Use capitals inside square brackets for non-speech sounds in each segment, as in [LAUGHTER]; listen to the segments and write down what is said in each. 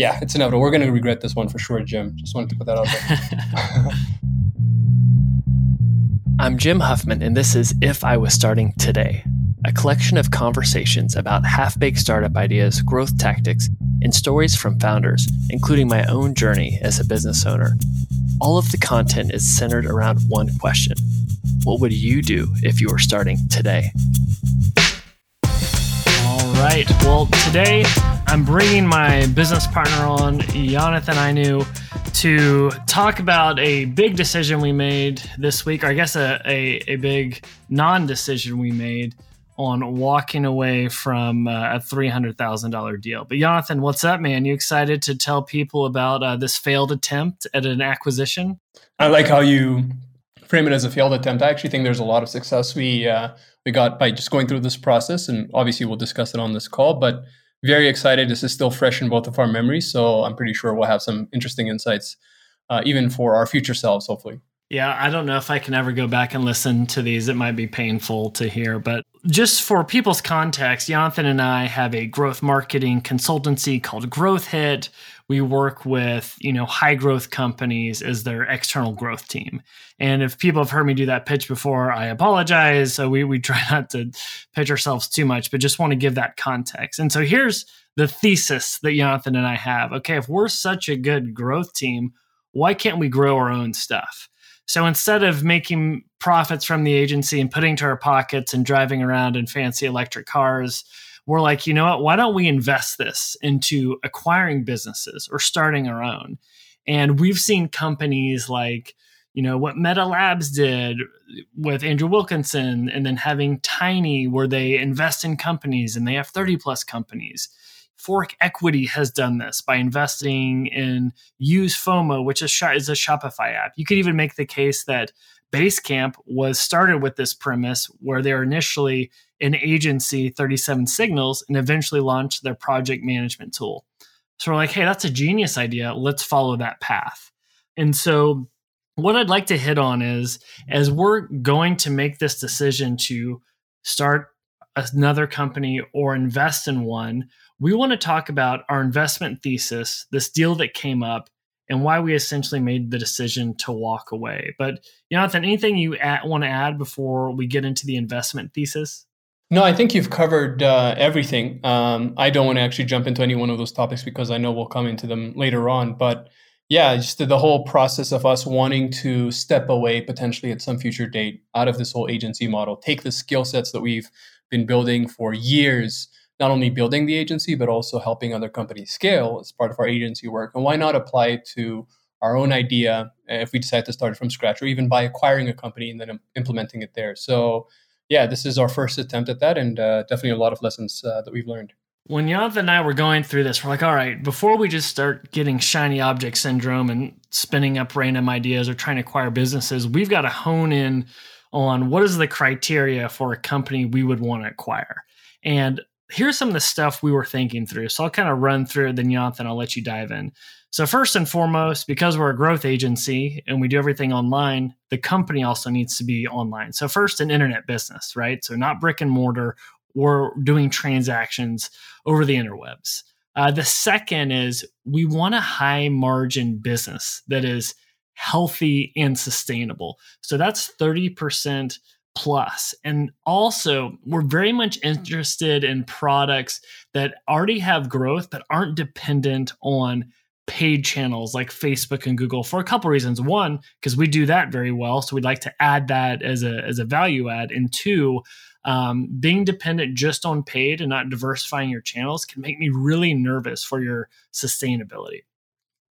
yeah, it's inevitable. We're going to regret this one for sure, Jim. Just wanted to put that out there. [LAUGHS] I'm Jim Huffman, and this is If I Was Starting Today, a collection of conversations about half baked startup ideas, growth tactics, and stories from founders, including my own journey as a business owner. All of the content is centered around one question What would you do if you were starting today? All right. Well, today I'm bringing my business partner on, Jonathan Ainu, to talk about a big decision we made this week, or I guess a, a, a big non decision we made on walking away from uh, a $300,000 deal. But Jonathan, what's up, man? You excited to tell people about uh, this failed attempt at an acquisition? I like how you frame it as a failed attempt. I actually think there's a lot of success we uh, we got by just going through this process, and obviously we'll discuss it on this call. But very excited. This is still fresh in both of our memories, so I'm pretty sure we'll have some interesting insights, uh, even for our future selves, hopefully. Yeah, I don't know if I can ever go back and listen to these. It might be painful to hear, but just for people's context, Jonathan and I have a growth marketing consultancy called Growth Hit. We work with, you know, high growth companies as their external growth team. And if people have heard me do that pitch before, I apologize. So we we try [LAUGHS] not to pitch ourselves too much, but just want to give that context. And so here's the thesis that Jonathan and I have. Okay, if we're such a good growth team, why can't we grow our own stuff? So instead of making profits from the agency and putting to our pockets and driving around in fancy electric cars, we're like, you know what? Why don't we invest this into acquiring businesses or starting our own? And we've seen companies like, you know, what Meta Labs did with Andrew Wilkinson, and then having Tiny, where they invest in companies and they have 30 plus companies. Fork Equity has done this by investing in Use FOMO, which is, is a Shopify app. You could even make the case that Basecamp was started with this premise where they were initially an agency, 37 Signals, and eventually launched their project management tool. So we're like, hey, that's a genius idea. Let's follow that path. And so, what I'd like to hit on is as we're going to make this decision to start another company or invest in one, we want to talk about our investment thesis, this deal that came up, and why we essentially made the decision to walk away. But Jonathan, anything you add, want to add before we get into the investment thesis? No, I think you've covered uh, everything. Um, I don't want to actually jump into any one of those topics because I know we'll come into them later on. But yeah, just the whole process of us wanting to step away potentially at some future date out of this whole agency model, take the skill sets that we've been building for years not only building the agency but also helping other companies scale as part of our agency work. And why not apply to our own idea if we decide to start it from scratch or even by acquiring a company and then implementing it there? So yeah this is our first attempt at that and uh, definitely a lot of lessons uh, that we've learned. When Jonathan and I were going through this, we're like, all right, before we just start getting shiny object syndrome and spinning up random ideas or trying to acquire businesses, we've got to hone in on what is the criteria for a company we would want to acquire. And here's some of the stuff we were thinking through. So I'll kind of run through it, then Jonathan, I'll let you dive in. So first and foremost, because we're a growth agency and we do everything online, the company also needs to be online. So first, an internet business, right? So not brick and mortar. We're doing transactions over the interwebs. Uh, the second is we want a high margin business that is healthy and sustainable. So that's 30% plus. And also, we're very much interested in products that already have growth but aren't dependent on paid channels like Facebook and Google for a couple reasons. One, because we do that very well, so we'd like to add that as a as a value add. And two, um, being dependent just on paid and not diversifying your channels can make me really nervous for your sustainability.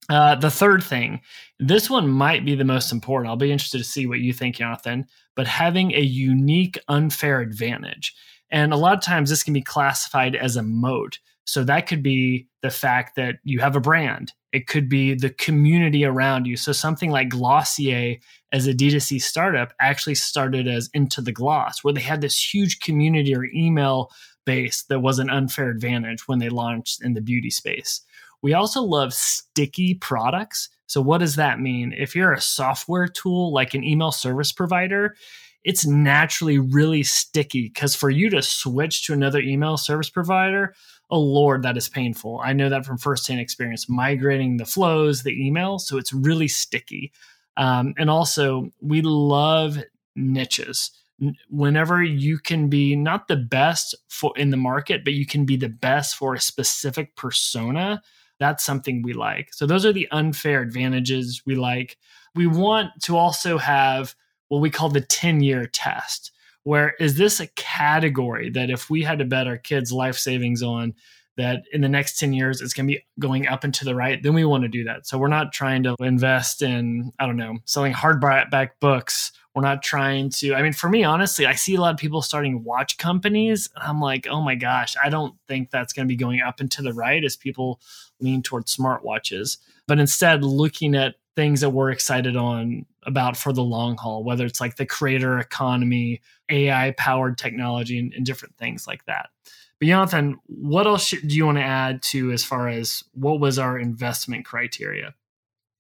Uh, the third thing, this one might be the most important. I'll be interested to see what you think, Jonathan, but having a unique, unfair advantage. And a lot of times this can be classified as a moat. So that could be the fact that you have a brand. It could be the community around you. So something like Glossier as a D2C startup actually started as Into the Gloss, where they had this huge community or email base that was an unfair advantage when they launched in the beauty space. We also love sticky products. So, what does that mean? If you're a software tool like an email service provider, it's naturally really sticky because for you to switch to another email service provider, oh lord that is painful i know that from firsthand experience migrating the flows the emails so it's really sticky um, and also we love niches whenever you can be not the best for in the market but you can be the best for a specific persona that's something we like. So those are the unfair advantages we like. We want to also have what we call the 10 year test where is this a category that if we had to bet our kids life savings on that in the next 10 years it's going to be going up and to the right then we want to do that. So we're not trying to invest in i don't know selling hardback books we're not trying to i mean for me honestly i see a lot of people starting watch companies i'm like oh my gosh i don't think that's going to be going up and to the right as people lean towards smartwatches but instead looking at things that we're excited on about for the long haul, whether it's like the creator economy, AI powered technology, and, and, different things like that. But Jonathan, what else do you want to add to as far as what was our investment criteria?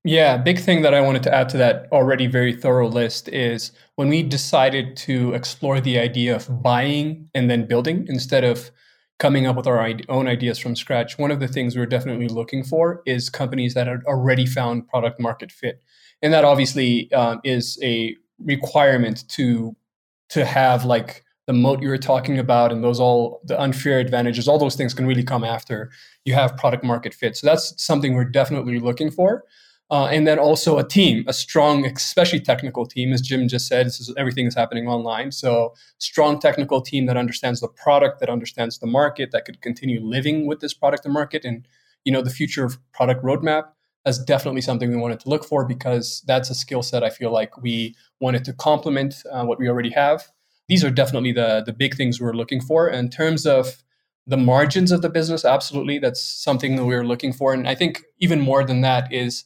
Yeah, big thing that I wanted to add to that already very thorough list is when we decided to explore the idea of buying and then building instead of coming up with our own ideas from scratch, one of the things we're definitely looking for is companies that had already found product market fit, and that obviously um, is a requirement to to have like the moat you were talking about and those all the unfair advantages all those things can really come after you have product market fit. So that's something we're definitely looking for uh, and then also a team, a strong, especially technical team, as Jim just said. Is, everything is happening online, so strong technical team that understands the product, that understands the market, that could continue living with this product and market, and you know the future of product roadmap. That's definitely something we wanted to look for because that's a skill set I feel like we wanted to complement uh, what we already have. These are definitely the the big things we're looking for in terms of the margins of the business. Absolutely, that's something that we're looking for, and I think even more than that is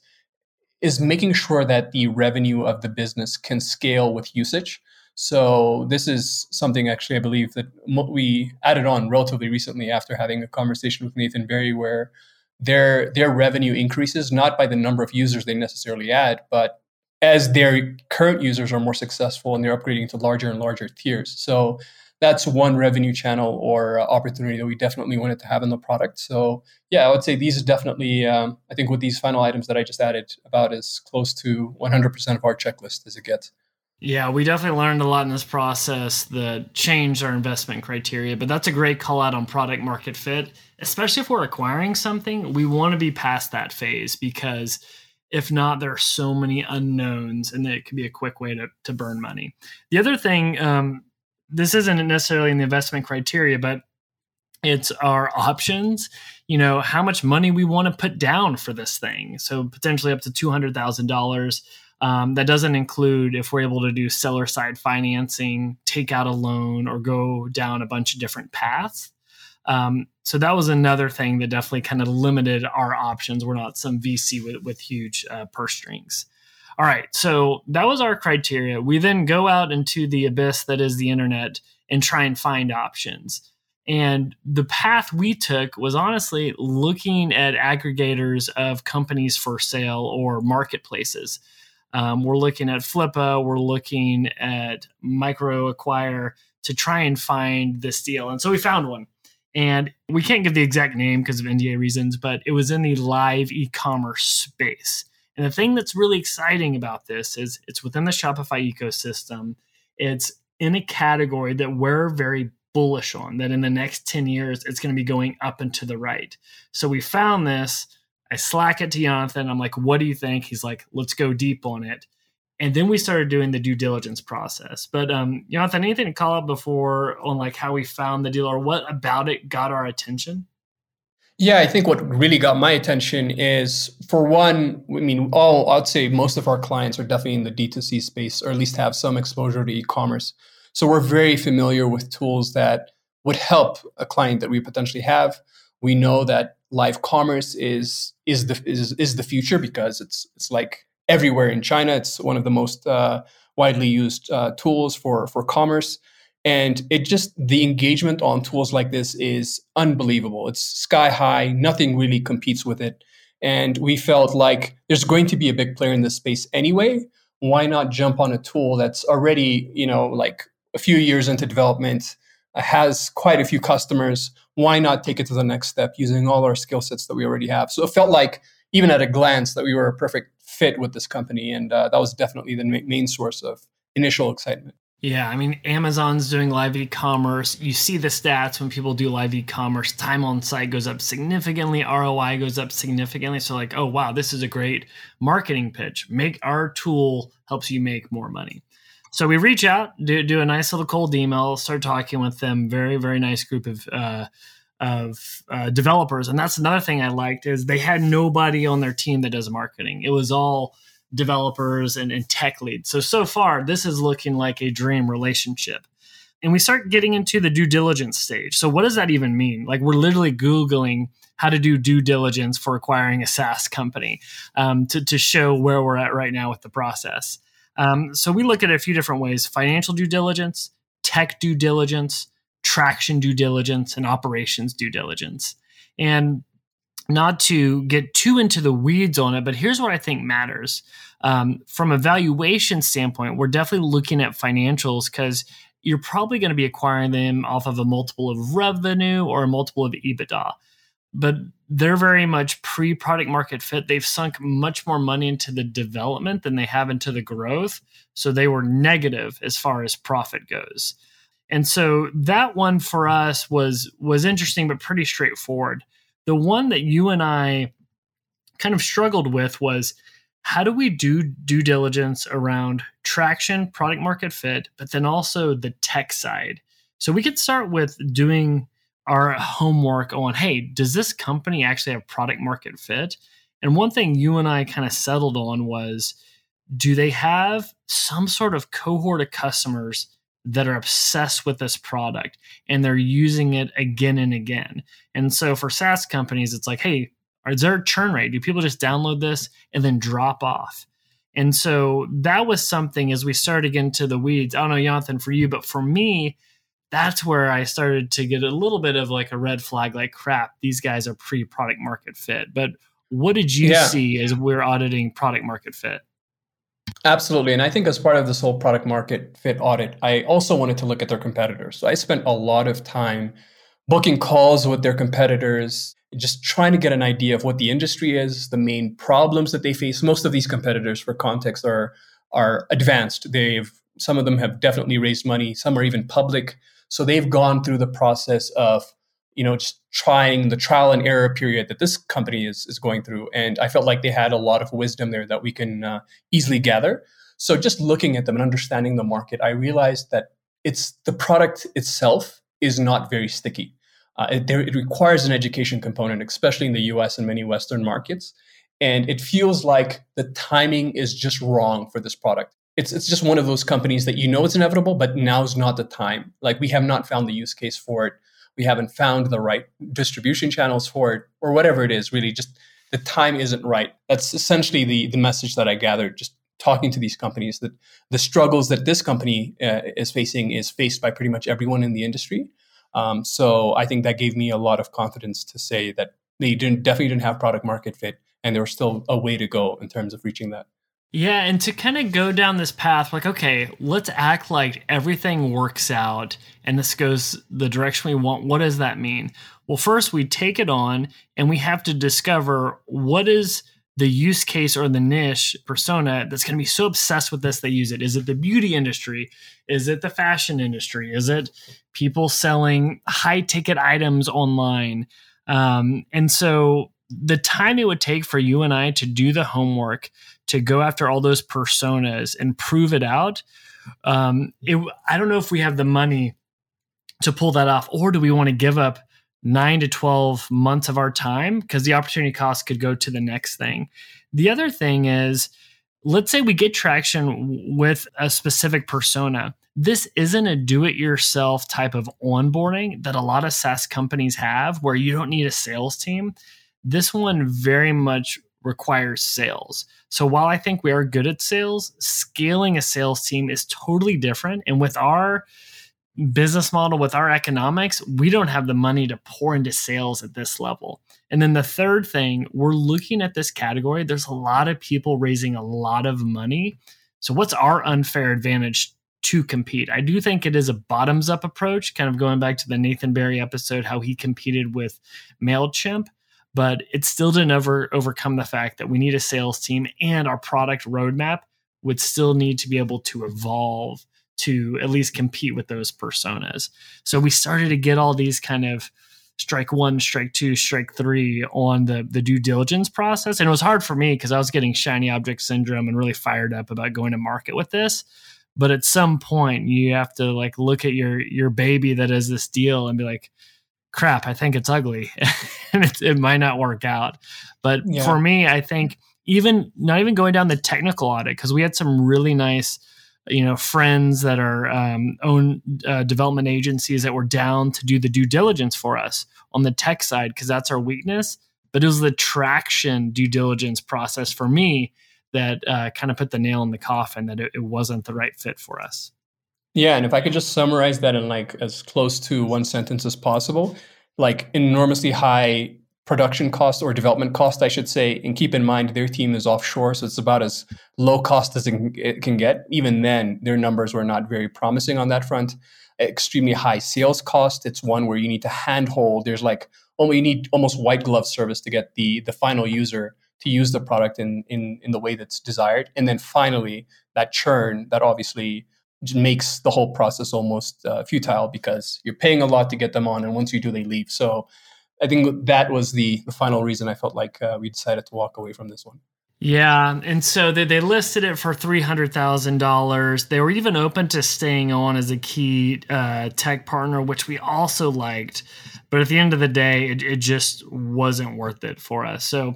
is making sure that the revenue of the business can scale with usage. So this is something actually I believe that we added on relatively recently after having a conversation with Nathan Barry where their their revenue increases not by the number of users they necessarily add, but as their current users are more successful and they're upgrading to larger and larger tiers. So that's one revenue channel or uh, opportunity that we definitely wanted to have in the product. So yeah, I would say these are definitely, um, I think with these final items that I just added, about as close to 100% of our checklist as it gets. Yeah, we definitely learned a lot in this process that changed our investment criteria, but that's a great call out on product market fit, especially if we're acquiring something. We want to be past that phase because if not, there are so many unknowns and it could be a quick way to, to burn money. The other thing um, this isn't necessarily in the investment criteria, but it's our options. You know how much money we want to put down for this thing. So potentially up to $200000 um, that doesn't include if we're able to do seller side financing take out a loan or go down a bunch of different paths. Um, so that was another thing that definitely kind of limited our options. We're not some vc with, with huge uh, purse strings all right, so that was our criteria. We then go out into the abyss that is the internet and try and find options. And the path we took was honestly looking at aggregators of companies for sale or marketplaces. Um, we're looking at Flippa, we're looking at MicroAcquire to try and find this deal. And so we found one. And we can't give the exact name because of NDA reasons, but it was in the live e commerce space. And the thing that's really exciting about this is it's within the Shopify ecosystem. It's in a category that we're very bullish on, that in the next 10 years, it's going to be going up and to the right. So we found this. I slack it to Jonathan. I'm like, what do you think? He's like, let's go deep on it. And then we started doing the due diligence process. But um, Jonathan, anything to call out before on like how we found the deal or what about it got our attention? Yeah, I think what really got my attention is for one, I mean, all I'd say most of our clients are definitely in the D2C space or at least have some exposure to e-commerce. So we're very familiar with tools that would help a client that we potentially have. We know that live commerce is is the is, is the future because it's it's like everywhere in China. It's one of the most uh, widely used uh, tools for for commerce and it just the engagement on tools like this is unbelievable it's sky high nothing really competes with it and we felt like there's going to be a big player in this space anyway why not jump on a tool that's already you know like a few years into development has quite a few customers. Why not take it to the next step using all our skill sets that we already have? So it felt like, even at a glance, that we were a perfect fit with this company. And uh, that was definitely the main source of initial excitement. Yeah, I mean, Amazon's doing live e commerce. You see the stats when people do live e commerce, time on site goes up significantly, ROI goes up significantly. So, like, oh, wow, this is a great marketing pitch. Make our tool helps you make more money. So, we reach out, do, do a nice little cold email, start talking with them. Very, very nice group of, uh, of uh, developers. And that's another thing I liked is they had nobody on their team that does marketing. It was all developers and, and tech leads. So, so far, this is looking like a dream relationship. And we start getting into the due diligence stage. So, what does that even mean? Like, we're literally Googling how to do due diligence for acquiring a SaaS company um, to, to show where we're at right now with the process. Um, so, we look at a few different ways financial due diligence, tech due diligence, traction due diligence, and operations due diligence. And not to get too into the weeds on it, but here's what I think matters. Um, from a valuation standpoint, we're definitely looking at financials because you're probably going to be acquiring them off of a multiple of revenue or a multiple of EBITDA. But they're very much pre product market fit. They've sunk much more money into the development than they have into the growth. So they were negative as far as profit goes. And so that one for us was was interesting but pretty straightforward. The one that you and I kind of struggled with was how do we do due diligence around traction, product market fit, but then also the tech side? So we could start with doing our homework on hey, does this company actually have product market fit? And one thing you and I kind of settled on was do they have some sort of cohort of customers that are obsessed with this product and they're using it again and again. And so for SaaS companies, it's like, hey, is there a churn rate? Do people just download this and then drop off? And so that was something as we started getting to into the weeds. I don't know, Jonathan, for you, but for me, that's where I started to get a little bit of like a red flag, like crap, these guys are pre product market fit. But what did you yeah. see as we're auditing product market fit? Absolutely. And I think as part of this whole product market fit audit, I also wanted to look at their competitors. So I spent a lot of time booking calls with their competitors, just trying to get an idea of what the industry is, the main problems that they face. Most of these competitors, for context, are are advanced. They've some of them have definitely raised money, some are even public. So they've gone through the process of you know just trying the trial and error period that this company is is going through. And i felt like they had a lot of wisdom there that we can uh, easily gather. So just looking at them and understanding the market i realized that it's the product itself is not very sticky. Uh, it, there, it requires an education component especially in the us and many western markets. And it feels like the timing is just wrong for this product. It's it's just one of those companies that you know it's inevitable but now's not the time. Like we have not found the use case for it we haven't found the right distribution channels for it or whatever it is really just the time isn't right. That's essentially the the message that i gathered just talking to these companies that the struggles that this company uh, is facing is faced by pretty much everyone in the industry. Um, so i think that gave me a lot of confidence to say that they didn't definitely didn't have product market fit and there was still a way to go in terms of reaching that yeah, and to kind of go down this path, like, okay, let's act like everything works out and this goes the direction we want. What does that mean? Well, first, we take it on and we have to discover what is the use case or the niche persona that's going to be so obsessed with this they use it. Is it the beauty industry? Is it the fashion industry? Is it people selling high ticket items online? Um, and so the time it would take for you and I to do the homework to go after all those personas and prove it out. Um, it, I don't know if we have the money to pull that off, or do we want to give up nine to 12 months of our time? Because the opportunity cost could go to the next thing. The other thing is, let's say we get traction with a specific persona. This isn't a do it yourself type of onboarding that a lot of SaaS companies have where you don't need a sales team. This one very much requires sales. So while I think we are good at sales, scaling a sales team is totally different. And with our business model, with our economics, we don't have the money to pour into sales at this level. And then the third thing, we're looking at this category. There's a lot of people raising a lot of money. So what's our unfair advantage to compete. I do think it is a bottoms up approach, kind of going back to the Nathan Barry episode, how he competed with MailChimp, but it still didn't ever overcome the fact that we need a sales team and our product roadmap would still need to be able to evolve to at least compete with those personas. So we started to get all these kind of strike one, strike two, strike three on the the due diligence process. And it was hard for me because I was getting shiny object syndrome and really fired up about going to market with this. But at some point you have to like look at your your baby that is this deal and be like, crap, I think it's ugly. [LAUGHS] and it, it, might not work out. But yeah. for me, I think even not even going down the technical audit, because we had some really nice you know friends that are um, own uh, development agencies that were down to do the due diligence for us on the tech side because that's our weakness but it was the traction due diligence process for me that uh, kind of put the nail in the coffin that it, it wasn't the right fit for us yeah and if i could just summarize that in like as close to one sentence as possible like enormously high production cost or development cost, I should say. And keep in mind, their team is offshore, so it's about as low cost as it can get. Even then, their numbers were not very promising on that front. Extremely high sales cost. It's one where you need to handhold. There's like only you need almost white glove service to get the the final user to use the product in in in the way that's desired. And then finally, that churn that obviously makes the whole process almost uh, futile because you're paying a lot to get them on, and once you do, they leave. So I think that was the, the final reason I felt like uh, we decided to walk away from this one. Yeah, and so they, they listed it for three hundred thousand dollars. They were even open to staying on as a key uh, tech partner, which we also liked. But at the end of the day, it, it just wasn't worth it for us. So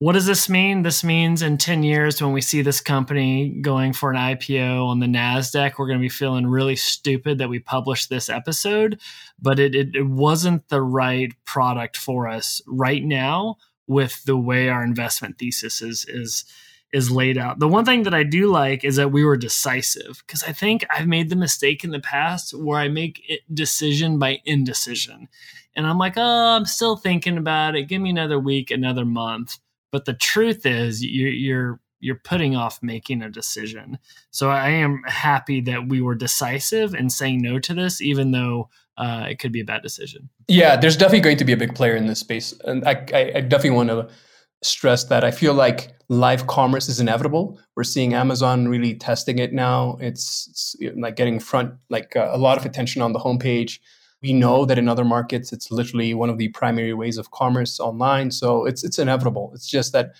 what does this mean? This means in 10 years, when we see this company going for an IPO on the NASDAQ, we're going to be feeling really stupid that we published this episode, but it, it, it, wasn't the right product for us right now with the way our investment thesis is, is, is laid out. The one thing that I do like is that we were decisive because I think I've made the mistake in the past where I make decision by indecision. And I'm like, oh, I'm still thinking about it. Give me another week, another month but the truth is, you're, you're you're putting off making a decision. So I am happy that we were decisive in saying no to this, even though uh, it could be a bad decision. Yeah, there's definitely going to be a big player in this space, and I, I, I definitely want to stress that I feel like live commerce is inevitable. We're seeing Amazon really testing it now. It's, it's like getting front like uh, a lot of attention on the homepage. We know that in other markets, it's literally one of the primary ways of commerce online. So it's it's inevitable. It's just that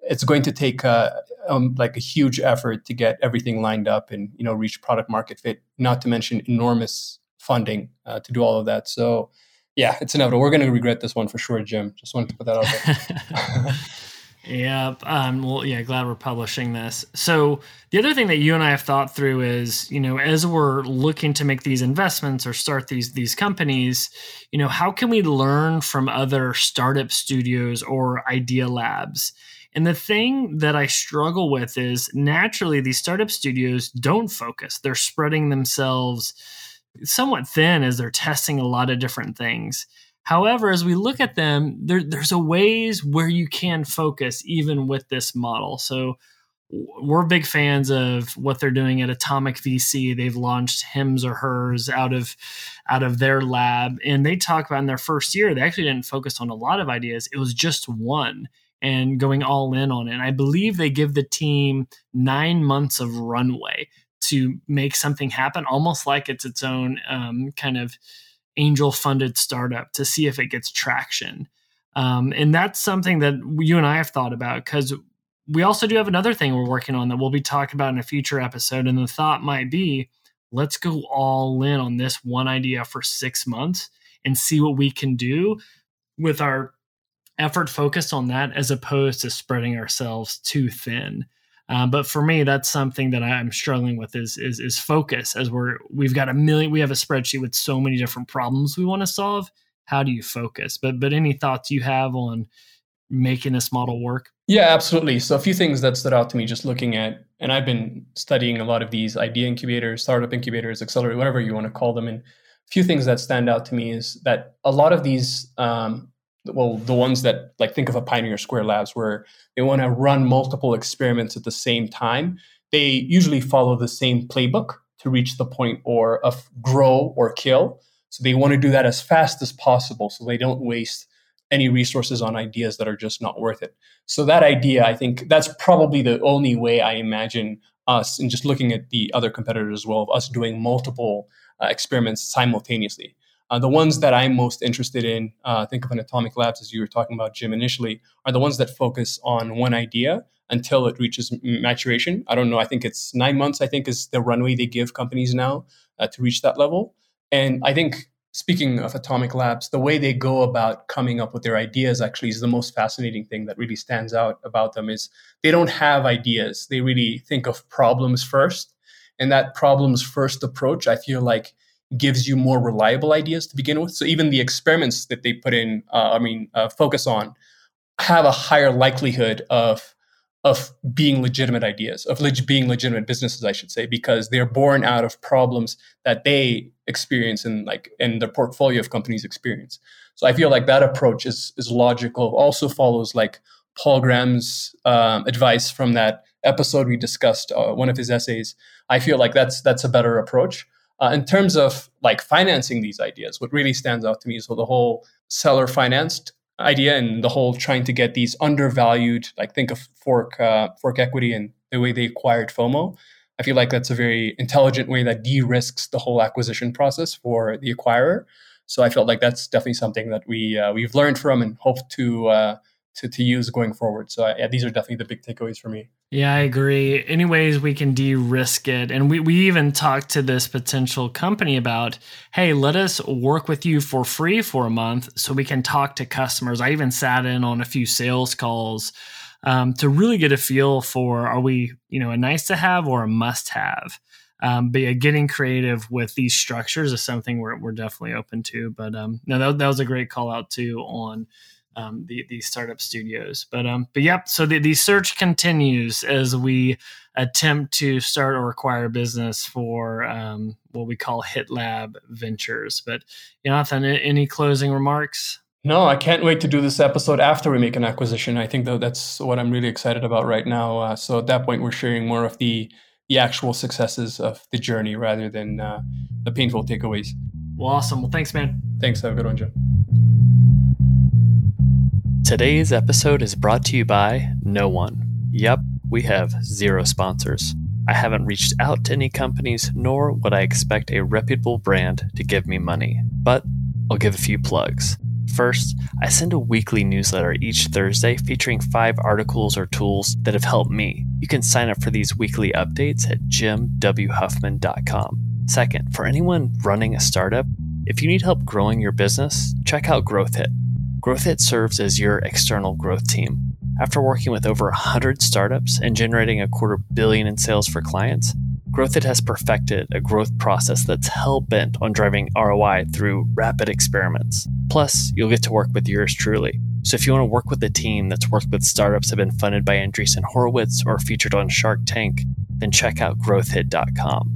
it's going to take uh, um, like a huge effort to get everything lined up and you know reach product market fit. Not to mention enormous funding uh, to do all of that. So yeah, it's inevitable. We're going to regret this one for sure, Jim. Just wanted to put that out there. [LAUGHS] [LAUGHS] Yep. Um, well, yeah, glad we're publishing this. So, the other thing that you and I have thought through is, you know, as we're looking to make these investments or start these these companies, you know, how can we learn from other startup studios or idea labs? And the thing that I struggle with is naturally these startup studios don't focus. They're spreading themselves somewhat thin as they're testing a lot of different things. However, as we look at them, there, there's a ways where you can focus even with this model. So we're big fans of what they're doing at Atomic VC. They've launched Hims or Hers out of out of their lab, and they talk about in their first year they actually didn't focus on a lot of ideas. It was just one and going all in on it. And I believe they give the team nine months of runway to make something happen, almost like it's its own um, kind of angel funded startup to see if it gets traction. Um, and that's something that you and I have thought about because we also do have another thing we're working on that we'll be talking about in a future episode. And the thought might be let's go all in on this one idea for six months and see what we can do with our effort focused on that as opposed to spreading ourselves too thin. Um, but for me, that's something that I'm struggling with is, is is focus. As we're we've got a million, we have a spreadsheet with so many different problems we want to solve. How do you focus? But but any thoughts you have on making this model work? Yeah, absolutely. So a few things that stood out to me just looking at, and I've been studying a lot of these idea incubators, startup incubators, accelerate, whatever you want to call them. And a few things that stand out to me is that a lot of these um, well the ones that like think of a pioneer square labs where they want to run multiple experiments at the same time they usually follow the same playbook to reach the point or of grow or kill. So they want to do that as fast as possible so they don't waste any resources on ideas that are just not worth it. So that idea, I think that's probably the only way I imagine us and just looking at the other competitors as well of us doing multiple uh, experiments simultaneously. Uh, the ones that I'm most interested in, uh, think of an atomic labs as you were talking about, Jim, initially, are the ones that focus on one idea until it reaches maturation. I don't know. I think it's nine months. I think is the runway they give companies now uh, to reach that level. And I think speaking of atomic labs, the way they go about coming up with their ideas actually is the most fascinating thing that really stands out about them is they don't have ideas. They really think of problems first. And that problems first approach, I feel like gives you more reliable ideas to begin with. So even the experiments that they put in, uh, I mean, uh, focus on, have a higher likelihood of of being legitimate ideas, of leg- being legitimate businesses, I should say, because they're born out of problems that they experience and like in their portfolio of companies experience. So I feel like that approach is is logical. Also follows like Paul Graham's um, advice from that episode we discussed, uh, one of his essays. I feel like that's that's a better approach. Uh, in terms of like financing these ideas, what really stands out to me is the whole seller financed idea and the whole trying to get these undervalued like think of fork uh, fork equity and the way they acquired fomo. I feel like that's a very intelligent way that de-risks the whole acquisition process for the acquirer. So i felt like that's definitely something that we uh, we've learned from and hope to uh, to, to use going forward. So these are definitely the big takeaways for me. Yeah, I agree. Any ways we can de-risk it, and we we even talked to this potential company about, hey, let us work with you for free for a month so we can talk to customers. I even sat in on a few sales calls um, to really get a feel for are we you know a nice to have or a must have. Um, but yeah, getting creative with these structures is something we're, we're definitely open to. But um, no, that, that was a great call out too on um, the, these startup studios. But um, but yep. So the, the search continues as we attempt to start or acquire business for um, what we call Hit Lab Ventures. But Jonathan, any closing remarks? No, I can't wait to do this episode after we make an acquisition. I think though that's what I'm really excited about right now. Uh, so at that point, we're sharing more of the the actual successes of the journey rather than uh, the painful takeaways. Well, awesome. Well, thanks, man. Thanks. Have a good one, Jim. Today's episode is brought to you by no one. Yep, we have zero sponsors. I haven't reached out to any companies, nor would I expect a reputable brand to give me money. But I'll give a few plugs. First, I send a weekly newsletter each Thursday featuring five articles or tools that have helped me. You can sign up for these weekly updates at jimwhuffman.com. Second, for anyone running a startup, if you need help growing your business, check out GrowthHit. GrowthHit serves as your external growth team. After working with over 100 startups and generating a quarter billion in sales for clients, GrowthHit has perfected a growth process that's hell bent on driving ROI through rapid experiments. Plus, you'll get to work with yours truly. So if you want to work with a team that's worked with startups that have been funded by Andreessen Horowitz or featured on Shark Tank, then check out growthhit.com.